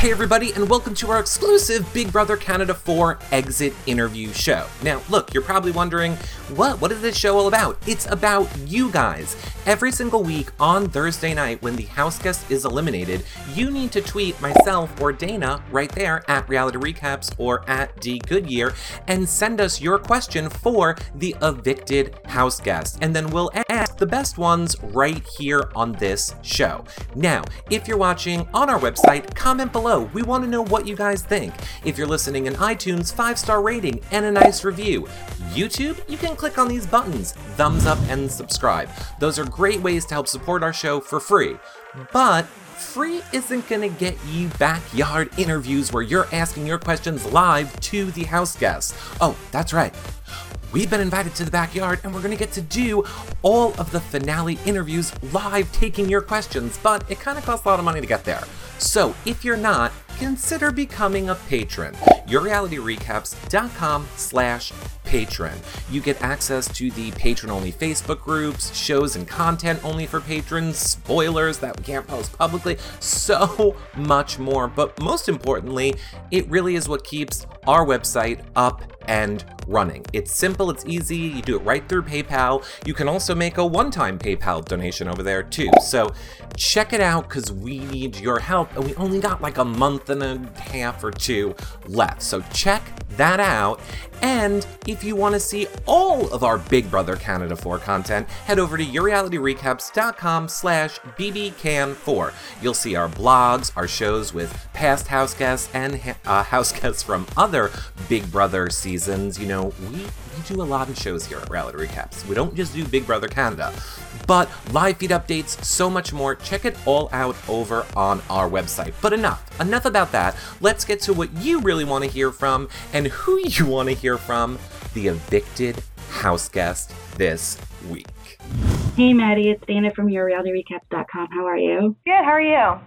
Hey, everybody, and welcome to our exclusive Big Brother Canada 4 exit interview show. Now, look, you're probably wondering, what? What is this show all about? It's about you guys. Every single week on Thursday night, when the house guest is eliminated, you need to tweet myself or Dana right there at Reality Recaps or at D Goodyear and send us your question for the evicted house guest. And then we'll ask the best ones right here on this show. Now, if you're watching on our website, comment below below. We want to know what you guys think. If you're listening in iTunes, five star rating and a nice review. YouTube, you can click on these buttons, thumbs up and subscribe. Those are great ways to help support our show for free. But free isn't gonna get you backyard interviews where you're asking your questions live to the house guests. Oh, that's right. We've been invited to the backyard and we're gonna get to do all of the finale interviews live taking your questions, but it kind of costs a lot of money to get there. So if you're not, consider becoming a patron. YourRealityRecaps.com slash patron. You get access to the patron-only Facebook groups, shows and content only for patrons, spoilers that we can't post publicly, so much more. But most importantly, it really is what keeps our website up and running. It's simple, it's easy, you do it right through PayPal. You can also make a one-time PayPal donation over there too. So check it out because we need your help and we only got like a month and a half or two left. So check that out. And if you want to see all of our Big Brother Canada 4 content, head over to yourrealityrecaps.com slash bbcan4. You'll see our blogs, our shows with past house guests and uh, house guests from other Big Brother seasons. You know, we, we do a lot of shows here at Reality Recaps. We don't just do Big Brother Canada, but live feed updates, so much more. Check it all out over on our website. But enough, enough about that. Let's get to what you really want to hear from and who you want to hear from the evicted house guest this week. Hey, Maddy, it's Dana from YourRealityRecaps.com. How are you? Good, how are you?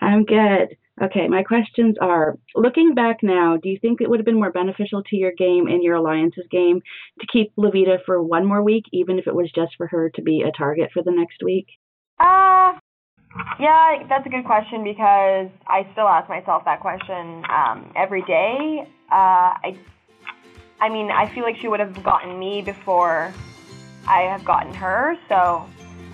I'm good. Okay, my questions are looking back now, do you think it would have been more beneficial to your game and your alliance's game to keep Loveita for one more week, even if it was just for her to be a target for the next week? Uh, yeah, that's a good question because I still ask myself that question um, every day. Uh, I, I mean, I feel like she would have gotten me before I have gotten her, so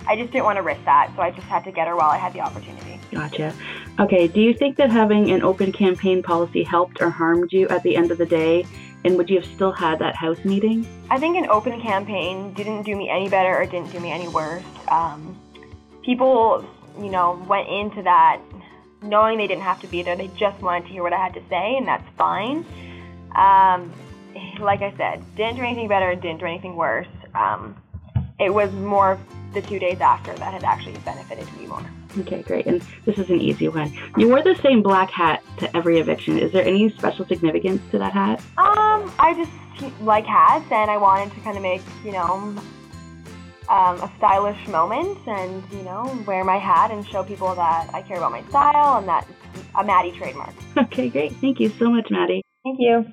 I just didn't want to risk that, so I just had to get her while I had the opportunity. Gotcha. Okay, do you think that having an open campaign policy helped or harmed you at the end of the day? And would you have still had that house meeting? I think an open campaign didn't do me any better or didn't do me any worse. Um, people, you know, went into that knowing they didn't have to be there. They just wanted to hear what I had to say, and that's fine. Um, like I said, didn't do anything better, didn't do anything worse. Um, it was more the two days after that had actually benefited me more. Okay, great. And this is an easy one. You wore the same black hat to every eviction. Is there any special significance to that hat? Um, I just like hats, and I wanted to kind of make you know um, a stylish moment, and you know wear my hat and show people that I care about my style and that a Maddy trademark. Okay, great. Thank you so much, Maddy. Thank you.